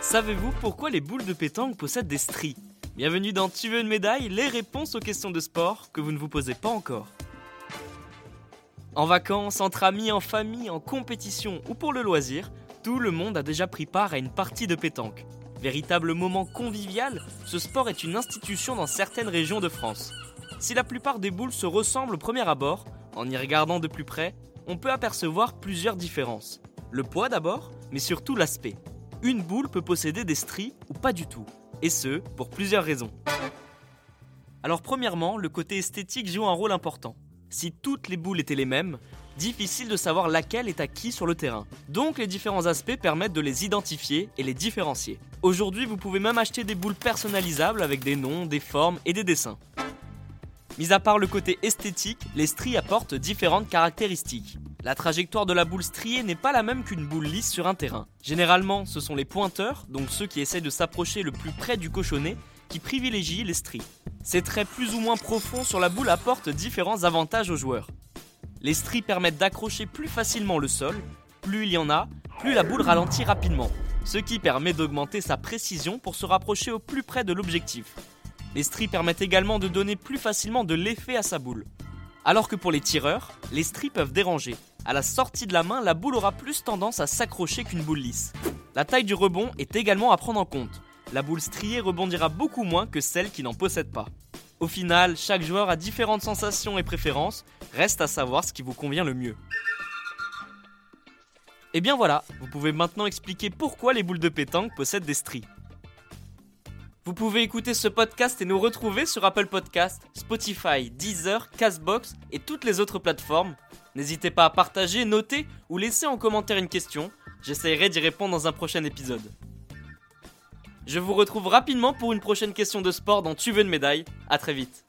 Savez-vous pourquoi les boules de pétanque possèdent des stries Bienvenue dans Tu veux une médaille Les réponses aux questions de sport que vous ne vous posez pas encore. En vacances, entre amis, en famille, en compétition ou pour le loisir, tout le monde a déjà pris part à une partie de pétanque. Véritable moment convivial, ce sport est une institution dans certaines régions de France. Si la plupart des boules se ressemblent au premier abord, en y regardant de plus près, on peut apercevoir plusieurs différences. Le poids d'abord, mais surtout l'aspect. Une boule peut posséder des stries ou pas du tout, et ce, pour plusieurs raisons. Alors premièrement, le côté esthétique joue un rôle important. Si toutes les boules étaient les mêmes, difficile de savoir laquelle est à qui sur le terrain. Donc les différents aspects permettent de les identifier et les différencier. Aujourd'hui, vous pouvez même acheter des boules personnalisables avec des noms, des formes et des dessins. Mis à part le côté esthétique, les stries apportent différentes caractéristiques. La trajectoire de la boule striée n'est pas la même qu'une boule lisse sur un terrain. Généralement, ce sont les pointeurs, donc ceux qui essaient de s'approcher le plus près du cochonnet, qui privilégient les stries. Ces traits plus ou moins profonds sur la boule apportent différents avantages aux joueurs. Les stries permettent d'accrocher plus facilement le sol, plus il y en a, plus la boule ralentit rapidement, ce qui permet d'augmenter sa précision pour se rapprocher au plus près de l'objectif. Les stries permettent également de donner plus facilement de l'effet à sa boule. Alors que pour les tireurs, les stries peuvent déranger. À la sortie de la main, la boule aura plus tendance à s'accrocher qu'une boule lisse. La taille du rebond est également à prendre en compte. La boule striée rebondira beaucoup moins que celle qui n'en possède pas. Au final, chaque joueur a différentes sensations et préférences, reste à savoir ce qui vous convient le mieux. Et bien voilà, vous pouvez maintenant expliquer pourquoi les boules de pétanque possèdent des stries. Vous pouvez écouter ce podcast et nous retrouver sur Apple Podcast, Spotify, Deezer, Castbox et toutes les autres plateformes. N'hésitez pas à partager, noter ou laisser en commentaire une question. J'essaierai d'y répondre dans un prochain épisode. Je vous retrouve rapidement pour une prochaine question de sport dans Tu veux une médaille. A très vite.